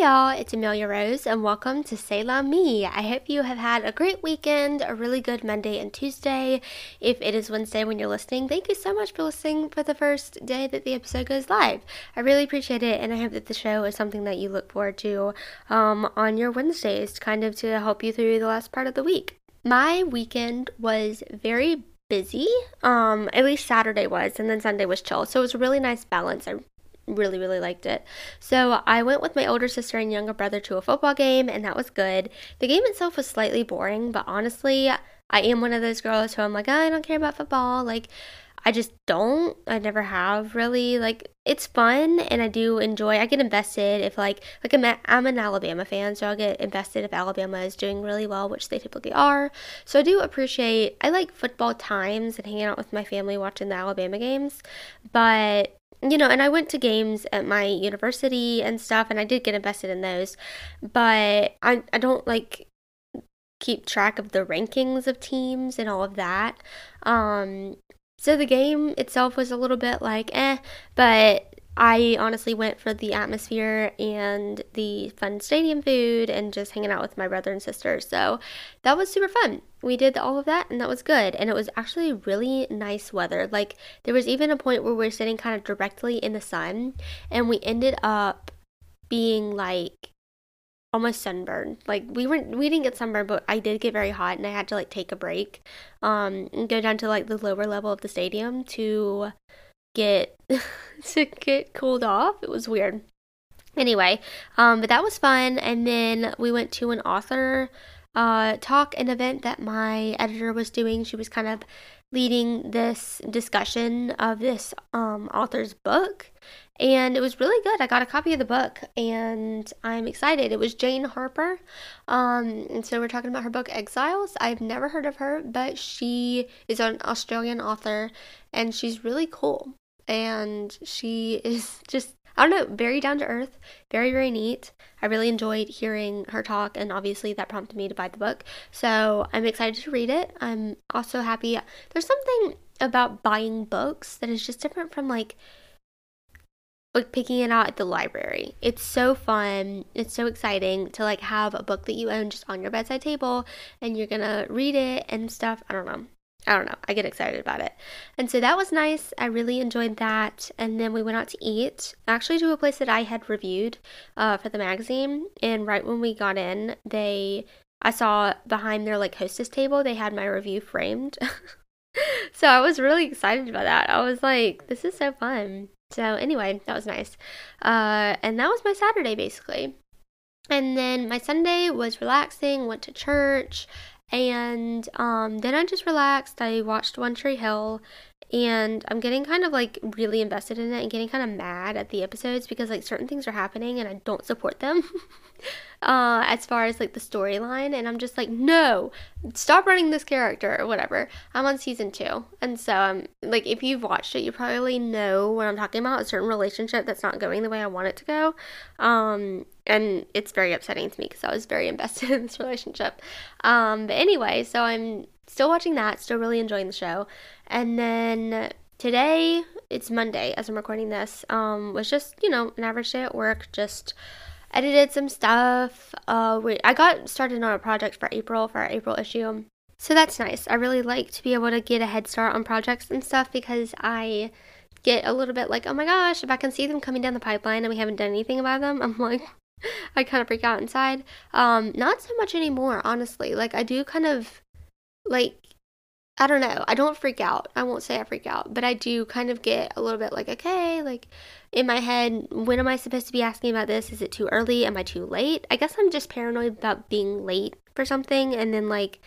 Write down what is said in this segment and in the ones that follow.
Y'all, it's Amelia Rose and welcome to Say La Me. I hope you have had a great weekend, a really good Monday and Tuesday. If it is Wednesday when you're listening, thank you so much for listening for the first day that the episode goes live. I really appreciate it and I hope that the show is something that you look forward to um, on your Wednesdays, kind of to help you through the last part of the week. My weekend was very busy. Um, at least Saturday was, and then Sunday was chill. So it was a really nice balance. I really really liked it. So i went with my older sister and younger brother to a football game and that was good. The game itself was slightly boring but honestly i am one of those girls who i'm like oh, i don't care about football. Like i just don't. I never have really. Like it's fun and i do enjoy i get invested. If like like i'm, a, I'm an alabama fan so i'll get invested if alabama is doing really well which they typically are. So i do appreciate i like football times and hanging out with my family watching the alabama games but you know, and I went to games at my university and stuff, and I did get invested in those, but I, I don't like keep track of the rankings of teams and all of that. Um, so the game itself was a little bit like eh, but I honestly went for the atmosphere and the fun stadium food and just hanging out with my brother and sister. So that was super fun. We did all of that and that was good. And it was actually really nice weather. Like there was even a point where we are sitting kind of directly in the sun and we ended up being like almost sunburned. Like we weren't we didn't get sunburned, but I did get very hot and I had to like take a break um and go down to like the lower level of the stadium to get to get cooled off. It was weird. Anyway, um, but that was fun. And then we went to an author uh, talk, an event that my editor was doing. She was kind of leading this discussion of this um, author's book. And it was really good. I got a copy of the book and I'm excited. It was Jane Harper. Um, and so we're talking about her book Exiles. I've never heard of her, but she is an Australian author and she's really cool and she is just I don't know, very down to earth, very, very neat. I really enjoyed hearing her talk, and obviously that prompted me to buy the book. So I'm excited to read it. I'm also happy. There's something about buying books that is just different from like like picking it out at the library. It's so fun. It's so exciting to like have a book that you own just on your bedside table and you're gonna read it and stuff. I don't know. I don't know. I get excited about it. And so that was nice. I really enjoyed that. And then we went out to eat, actually to a place that I had reviewed uh, for the magazine. And right when we got in, they, I saw behind their like hostess table, they had my review framed. so I was really excited about that. I was like, this is so fun. So anyway, that was nice. Uh, and that was my Saturday basically. And then my Sunday was relaxing, went to church, and um, then I just relaxed. I watched One Tree Hill and I'm getting kind of like really invested in it and getting kind of mad at the episodes because like certain things are happening and I don't support them uh as far as like the storyline. And I'm just like no stop running this character or whatever. I'm on season 2 and so I'm um like if you've watched it you probably know what I'm talking about a certain relationship that's not going the way I want it to go. Um and it's very upsetting to me because I was very invested in this relationship. Um but anyway so I'm still watching that, still really enjoying the show. And then today, it's Monday as I'm recording this, um, was just, you know, an average day at work, just edited some stuff. Uh, we, I got started on a project for April, for our April issue. So that's nice. I really like to be able to get a head start on projects and stuff because I get a little bit like, oh my gosh, if I can see them coming down the pipeline and we haven't done anything about them, I'm like, I kind of freak out inside. Um, not so much anymore, honestly. Like I do kind of like I don't know. I don't freak out. I won't say I freak out, but I do kind of get a little bit like, okay, like in my head, when am I supposed to be asking about this? Is it too early? Am I too late? I guess I'm just paranoid about being late for something and then like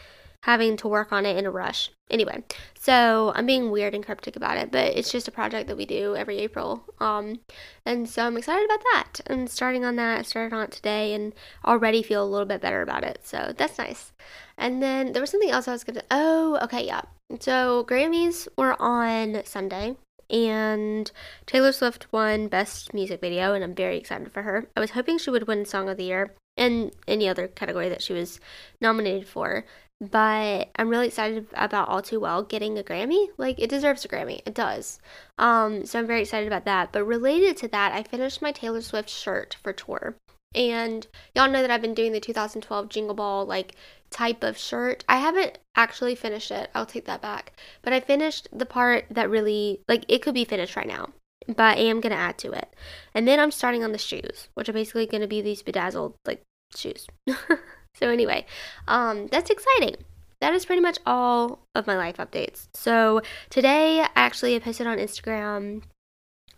having to work on it in a rush. Anyway, so I'm being weird and cryptic about it, but it's just a project that we do every April. Um, and so I'm excited about that. And starting on that, I started on it today and already feel a little bit better about it. So that's nice. And then there was something else I was gonna. Oh, okay, yeah. So Grammys were on Sunday. And Taylor Swift won Best Music Video, and I'm very excited for her. I was hoping she would win Song of the Year and any other category that she was nominated for but I'm really excited about All Too Well getting a Grammy. Like it deserves a Grammy. It does. Um, so I'm very excited about that. But related to that, I finished my Taylor Swift shirt for tour. And y'all know that I've been doing the 2012 Jingle Ball like type of shirt. I haven't actually finished it. I'll take that back. But I finished the part that really like it could be finished right now. But I am gonna add to it. And then I'm starting on the shoes, which are basically gonna be these bedazzled like shoes. so anyway, um that's exciting. That is pretty much all of my life updates. So today I actually posted on Instagram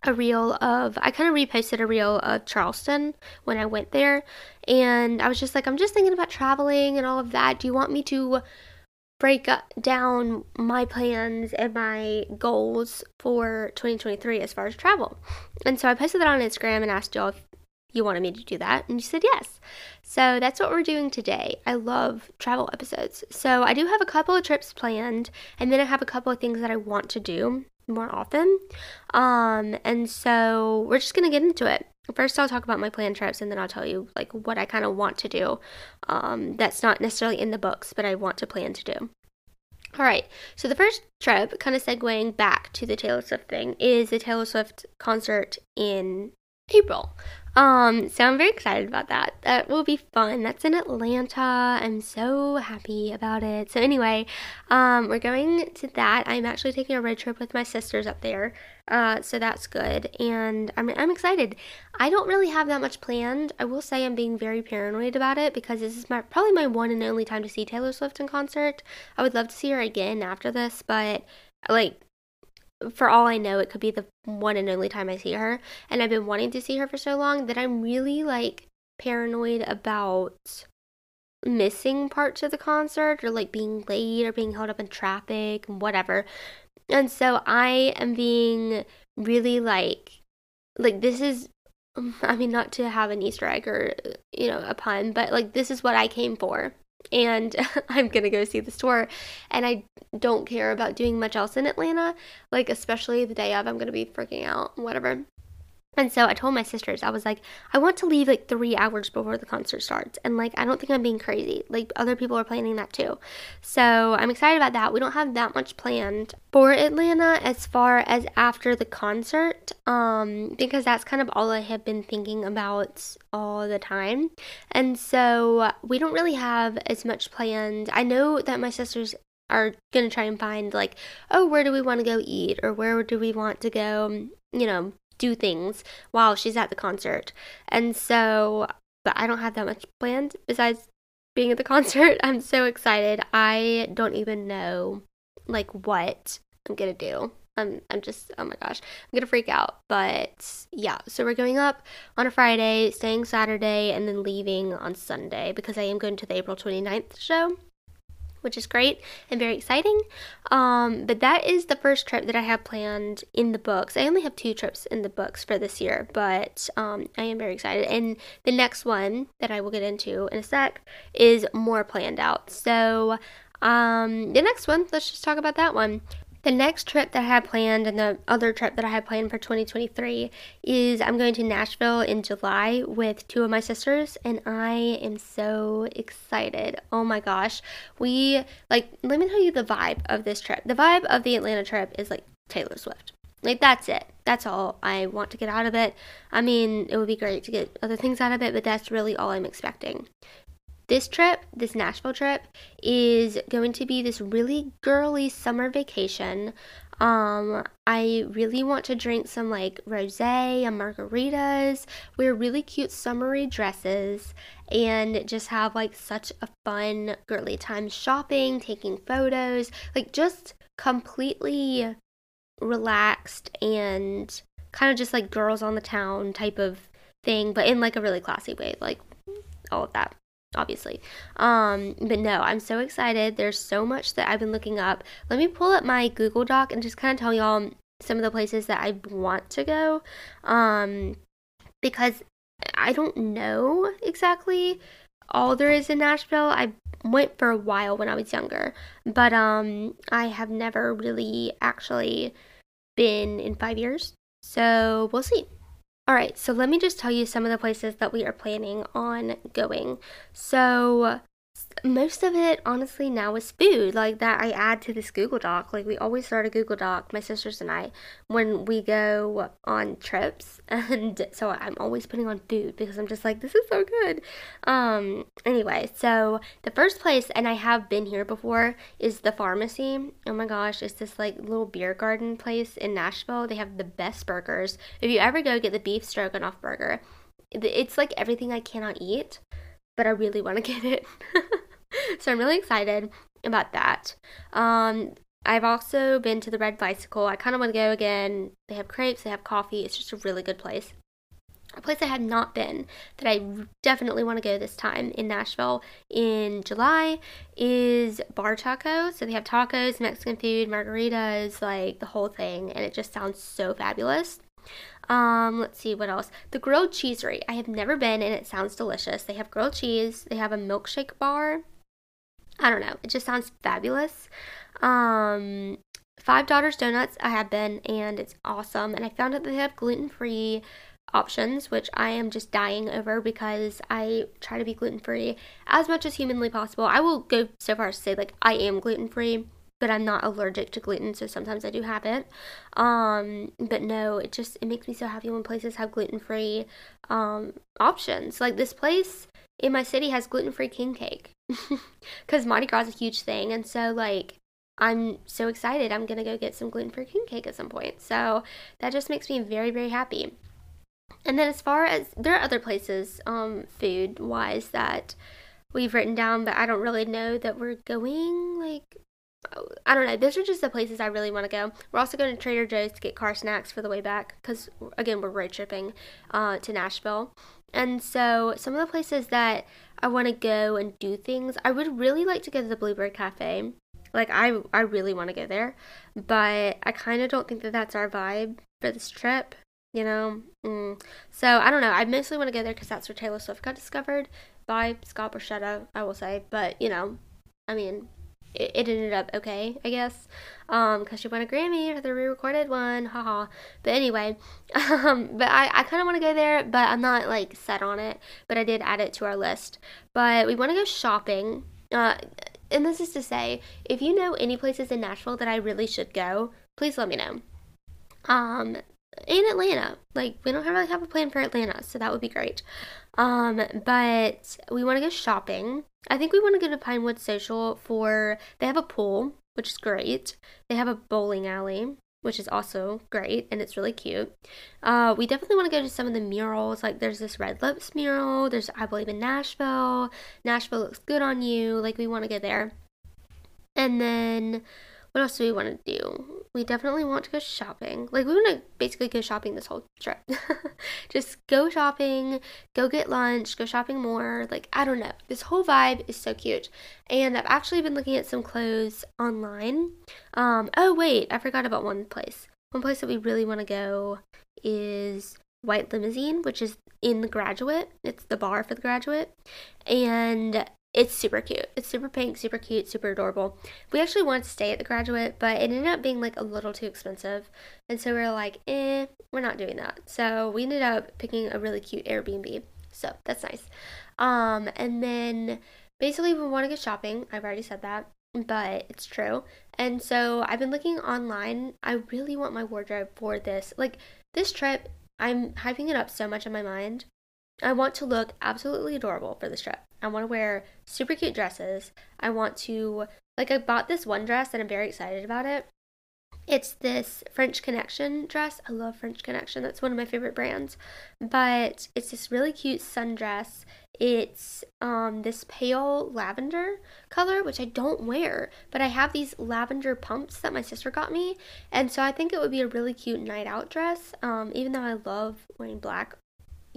a reel of I kind of reposted a reel of Charleston when I went there and I was just like I'm just thinking about traveling and all of that. Do you want me to break down my plans and my goals for 2023 as far as travel? And so I posted that on Instagram and asked y'all if you wanted me to do that and you said yes. So that's what we're doing today. I love travel episodes. So I do have a couple of trips planned and then I have a couple of things that I want to do more often. Um, and so we're just gonna get into it. First, I'll talk about my planned trips, and then I'll tell you like what I kind of want to do. Um, that's not necessarily in the books, but I want to plan to do. All right, so the first trip, kind of segueing back to the Taylor Swift thing, is the Taylor Swift concert in April. Um, so I'm very excited about that. That will be fun. That's in Atlanta. I'm so happy about it. So anyway, um, we're going to that. I'm actually taking a road trip with my sisters up there. Uh, so that's good. And I'm, I'm excited. I don't really have that much planned. I will say I'm being very paranoid about it because this is my probably my one and only time to see Taylor Swift in concert. I would love to see her again after this, but like for all I know, it could be the one and only time I see her. And I've been wanting to see her for so long that I'm really like paranoid about missing parts of the concert or like being late or being held up in traffic and whatever. And so I am being really like, like, this is, I mean, not to have an Easter egg or, you know, a pun, but like, this is what I came for and I'm gonna go see the store. And I don't care about doing much else in Atlanta, like especially the day of. I'm gonna be freaking out, whatever. And so I told my sisters, I was like, I want to leave like three hours before the concert starts. And like, I don't think I'm being crazy. Like, other people are planning that too. So I'm excited about that. We don't have that much planned for Atlanta as far as after the concert, um, because that's kind of all I have been thinking about all the time. And so we don't really have as much planned. I know that my sisters are going to try and find like oh where do we want to go eat or where do we want to go you know do things while she's at the concert. And so, but I don't have that much planned besides being at the concert. I'm so excited. I don't even know like what I'm going to do. I'm I'm just oh my gosh, I'm gonna freak out. But yeah, so we're going up on a Friday, staying Saturday, and then leaving on Sunday because I am going to the April 29th show which is great and very exciting. Um, but that is the first trip that I have planned in the books. I only have two trips in the books for this year, but um, I am very excited. And the next one that I will get into in a sec is more planned out. So um, the next one, let's just talk about that one. The next trip that I had planned and the other trip that I had planned for 2023 is I'm going to Nashville in July with two of my sisters and I am so excited. Oh my gosh. We like let me tell you the vibe of this trip. The vibe of the Atlanta trip is like Taylor Swift. Like that's it. That's all I want to get out of it. I mean, it would be great to get other things out of it, but that's really all I'm expecting. This trip, this Nashville trip, is going to be this really girly summer vacation. Um, I really want to drink some like rosé and margaritas, wear really cute summery dresses, and just have like such a fun girly time shopping, taking photos, like just completely relaxed and kind of just like girls on the town type of thing, but in like a really classy way, like all of that obviously. Um, but no, I'm so excited. There's so much that I've been looking up. Let me pull up my Google Doc and just kind of tell y'all some of the places that I want to go. Um, because I don't know exactly all there is in Nashville. I went for a while when I was younger, but um, I have never really actually been in five years. So we'll see. All right, so let me just tell you some of the places that we are planning on going. So, most of it, honestly, now is food like that I add to this Google Doc. Like, we always start a Google Doc, my sisters and I, when we go on trips. And so I'm always putting on food because I'm just like, this is so good. Um, anyway, so the first place, and I have been here before, is the pharmacy. Oh my gosh, it's this like little beer garden place in Nashville. They have the best burgers. If you ever go get the beef stroganoff burger, it's like everything I cannot eat, but I really want to get it. so I'm really excited about that. Um, I've also been to the Red Bicycle. I kind of want to go again. They have crepes, they have coffee. It's just a really good place. A place I have not been that I definitely want to go this time in Nashville in July is Bar Taco. So they have tacos, Mexican food, margaritas, like the whole thing, and it just sounds so fabulous. Um, let's see what else. The grilled Cheeserie. I have never been and it sounds delicious. They have grilled cheese, they have a milkshake bar. I don't know. It just sounds fabulous. Um, Five Daughters Donuts, I have been and it's awesome. And I found out they have gluten free options, which I am just dying over because I try to be gluten free as much as humanly possible. I will go so far as to say, like, I am gluten free but I'm not allergic to gluten, so sometimes I do have it. Um, but no, it just it makes me so happy when places have gluten free um, options. Like this place in my city has gluten free king cake because Mardi Gras is a huge thing, and so like I'm so excited. I'm gonna go get some gluten free king cake at some point. So that just makes me very very happy. And then as far as there are other places, um, food wise that we've written down, but I don't really know that we're going. Like I don't know. Those are just the places I really want to go. We're also going to Trader Joe's to get car snacks for the way back because, again, we're road tripping uh, to Nashville. And so, some of the places that I want to go and do things, I would really like to go to the Bluebird Cafe. Like, I, I really want to go there, but I kind of don't think that that's our vibe for this trip, you know? Mm. So, I don't know. I mostly want to go there because that's where Taylor Swift got discovered by Scott Borchetta, I will say. But, you know, I mean, it, it ended up okay, I guess, um, because she won a Grammy for the re-recorded one, haha. But anyway, um, but I, I kind of want to go there, but I'm not like set on it. But I did add it to our list. But we want to go shopping. Uh, and this is to say, if you know any places in Nashville that I really should go, please let me know. Um, in Atlanta. Like we don't really have a plan for Atlanta, so that would be great. Um, but we want to go shopping. I think we want to go to Pinewood Social for they have a pool, which is great. They have a bowling alley, which is also great and it's really cute. Uh, we definitely want to go to some of the murals. Like there's this Red Lips mural. There's I believe in Nashville. Nashville looks good on you. Like we want to go there. And then what else do we want to do? We definitely want to go shopping. Like, we want to basically go shopping this whole trip. Just go shopping, go get lunch, go shopping more. Like, I don't know. This whole vibe is so cute. And I've actually been looking at some clothes online. Um, oh, wait, I forgot about one place. One place that we really want to go is White Limozeen, which is in the graduate. It's the bar for the graduate. And it's super cute. It's super pink, super cute, super adorable. We actually wanted to stay at the graduate, but it ended up being like a little too expensive. And so we were like, eh, we're not doing that. So we ended up picking a really cute Airbnb. So that's nice. Um, and then basically we want to go shopping. I've already said that, but it's true. And so I've been looking online. I really want my wardrobe for this. Like this trip, I'm hyping it up so much in my mind. I want to look absolutely adorable for this trip. I want to wear super cute dresses. I want to, like, I bought this one dress and I'm very excited about it. It's this French Connection dress. I love French Connection. That's one of my favorite brands. But it's this really cute sundress. It's um this pale lavender color, which I don't wear, but I have these lavender pumps that my sister got me, and so I think it would be a really cute night out dress. Um, even though I love wearing black,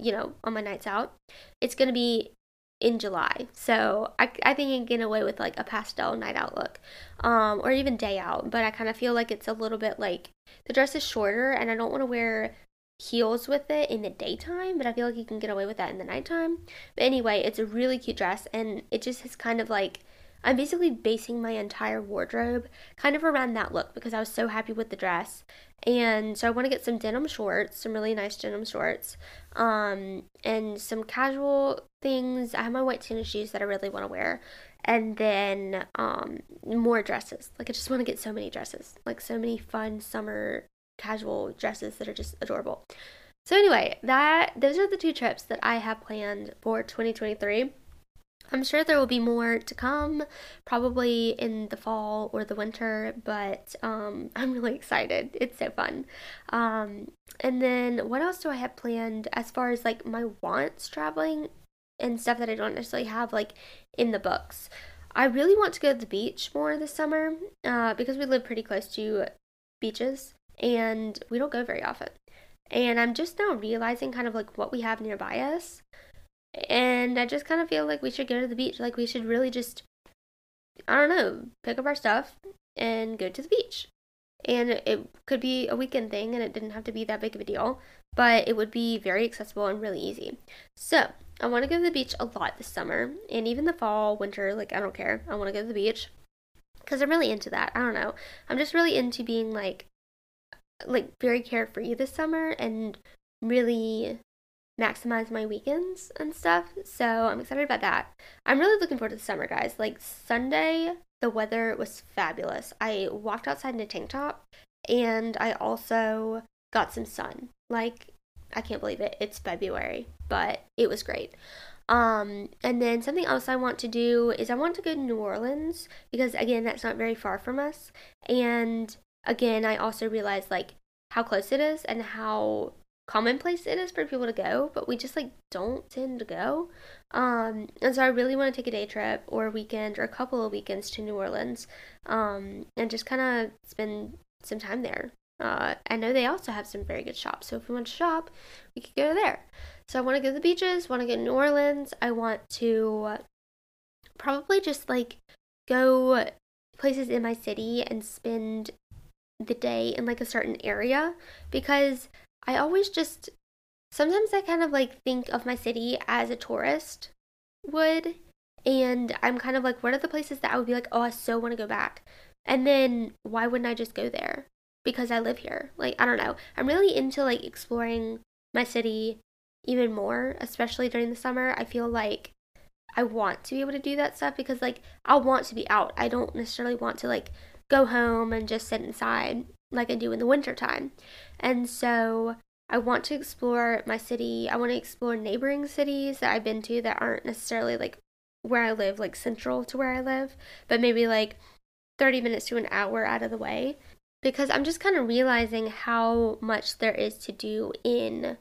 you know, on my nights out, it's gonna be in July. So I, I think I can get away with like a pastel night out look um, or even day out. But I kind of feel like it's a little bit like the dress is shorter and I don't want to wear heels with it in the daytime, but I feel like you can get away with that in the nighttime. But anyway, it's a really cute dress and it just is kind of like I'm basically basing my entire wardrobe kind of around that look because I was so happy with the dress. And so I want to get some denim shorts, some really nice denim shorts, um, and some casual things. I have my white tennis shoes that I really want to wear. And then um, more dresses. Like I just want to get so many dresses. Like so many fun summer casual dresses that are just adorable. So anyway, that those are the two trips that I have planned for 2023. I'm sure there will be more to come, probably in the fall or the winter, but um, I'm really excited. It's so fun. Um, and then what else do I have planned as far as like my wants traveling and stuff that I don't necessarily have like in the books? I really want to go to the beach more this summer uh, because we live pretty close to beaches and we don't go very often. And I'm just now realizing kind of like what we have nearby us and I just kind of feel like we should go to the beach. Like we should really just, I don't know, pick up our stuff and go to the beach. And it could be a weekend thing and it didn't have to be that big of a deal, but it would be very accessible and really easy. So I want to go to the beach a lot this summer and even the fall, winter, like I don't care. I want to go to the beach because I'm really into that. I don't know. I'm just really into being like, like very carefree this summer and really maximize my weekends and stuff. So I'm excited about that. I'm really looking forward to the summer, guys. Like Sunday, the weather was fabulous. I walked outside in a tank top and I also got some sun. Like, I can't believe it. It's February, but it was great. Um, and then something else I want to do is I want to go to New Orleans because again, that's not very far from us. And again, I also realized like how close it is and how commonplace it is for people to go, but we just like don't tend to go. Um, and so I really want to take a day trip or a weekend or a couple of weekends to New Orleans um, and just kind of spend some time there. Uh, I know they also have some very good shops, so if we want to shop, we could go there. So I want to go to the beaches, want to go to New Orleans. I want to probably just like go places in my city and spend the day in like a certain area because I always just sometimes I kind of like think of my city as a tourist would and I'm kind of like what are the places that I would be like oh I so want to go back. And then why wouldn't I just go there? Because I live here. Like I don't know. I'm really into like exploring my city even more especially during the summer. I feel like I want to be able to do that stuff because like I want to be out. I don't necessarily want to like go home and just sit inside like I do in the winter time. And so I want to explore my city. I want to explore neighboring cities that I've been to that aren't necessarily like where I live, like central to where I live, but maybe like 30 minutes to an hour out of the way. Because I'm just kind of realizing how much there is to do in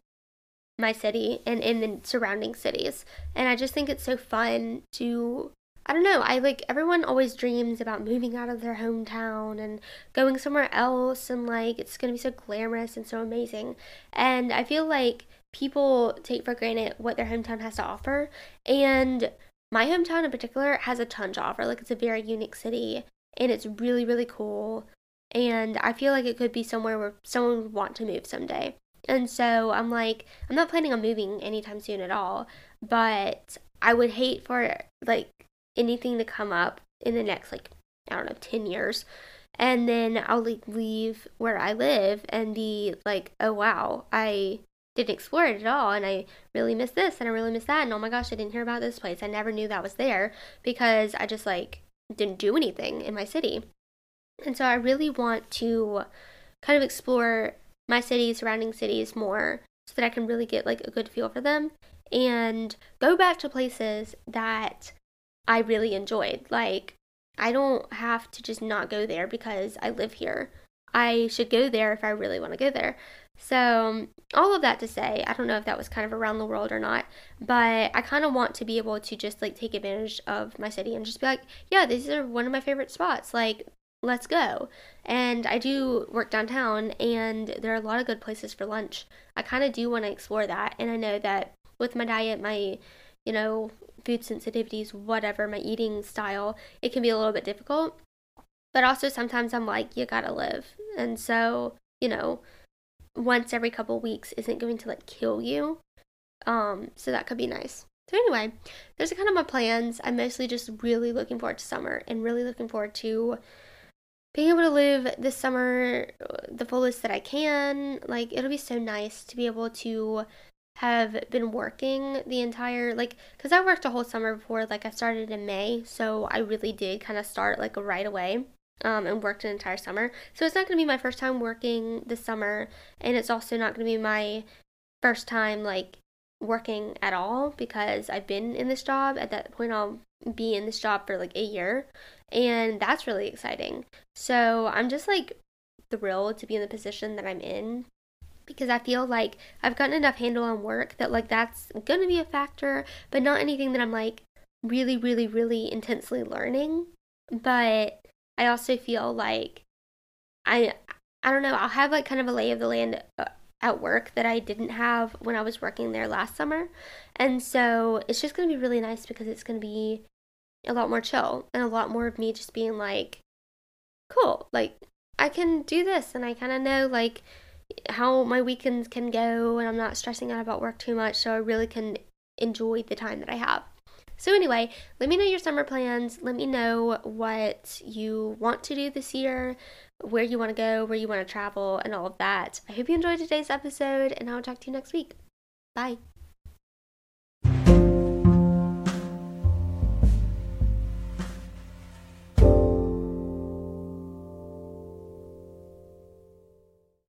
my city and in the surrounding cities. And I just think it's so fun to I don't know. I like everyone always dreams about moving out of their hometown and going somewhere else and like it's going to be so glamorous and so amazing. And I feel like people take for granted what their hometown has to offer and my hometown in particular has a ton to offer. Like it's a very unique city and it's really really cool and I feel like it could be somewhere where someone would want to move someday. And so I'm like I'm not planning on moving anytime soon at all, but I would hate for like anything to come up in the next like I don't know 10 years. And then I'll like leave where I live and be like oh wow I didn't explore it at all and I really miss this and I really miss that and oh my gosh I didn't hear about this place. I never knew that was there because I just like didn't do anything in my city. And so I really want to kind of explore my city surrounding cities more so that I can really get like a good feel for them and go back to places that I really enjoyed. Like, I don't have to just not go there because I live here. I should go there if I really want to go there. So, all of that to say, I don't know if that was kind of around the world or not, but I kind of want to be able to just like take advantage of my city and just be like, yeah, these are one of my favorite spots. Like, let's go. And I do work downtown, and there are a lot of good places for lunch. I kind of do want to explore that, and I know that with my diet, my you know, food sensitivities, whatever, my eating style, it can be a little bit difficult. But also sometimes I'm like, you gotta live. And so, you know, once every couple weeks isn't going to like kill you. Um, so that could be nice. So, anyway, those are kind of my plans. I'm mostly just really looking forward to summer and really looking forward to being able to live this summer the fullest that I can. Like, it'll be so nice to be able to have been working the entire like because I worked a whole summer before like I started in May so I really did kind of start like right away um, and worked an entire summer. So it's not going to be my first time working this summer and it's also not going to be my first time like working at all because I've been in this job. At that point I'll be in this job for like a year and that's really exciting. So I'm just like thrilled to be in the position that I'm in because I feel like I've gotten enough handle on work that like that's going to be a factor, but not anything that I'm like really, really, really intensely learning. But I also feel like I I don't know, I'll have like kind of a lay of the land uh, at work that I didn't have when I was working there last summer. And so it's just going to be really nice because it's going to be a lot more chill and a lot more of me just being like cool, like I can do this and I kind of know like how my weekends can go and I'm not stressing out about work too much so I really can enjoy the time that I have. So, anyway, let me know your summer plans. Let me know what you want to do this year, where you want to go, where you want to travel, and all of that. I hope you enjoyed today's episode, and I'll talk to you next week. Bye.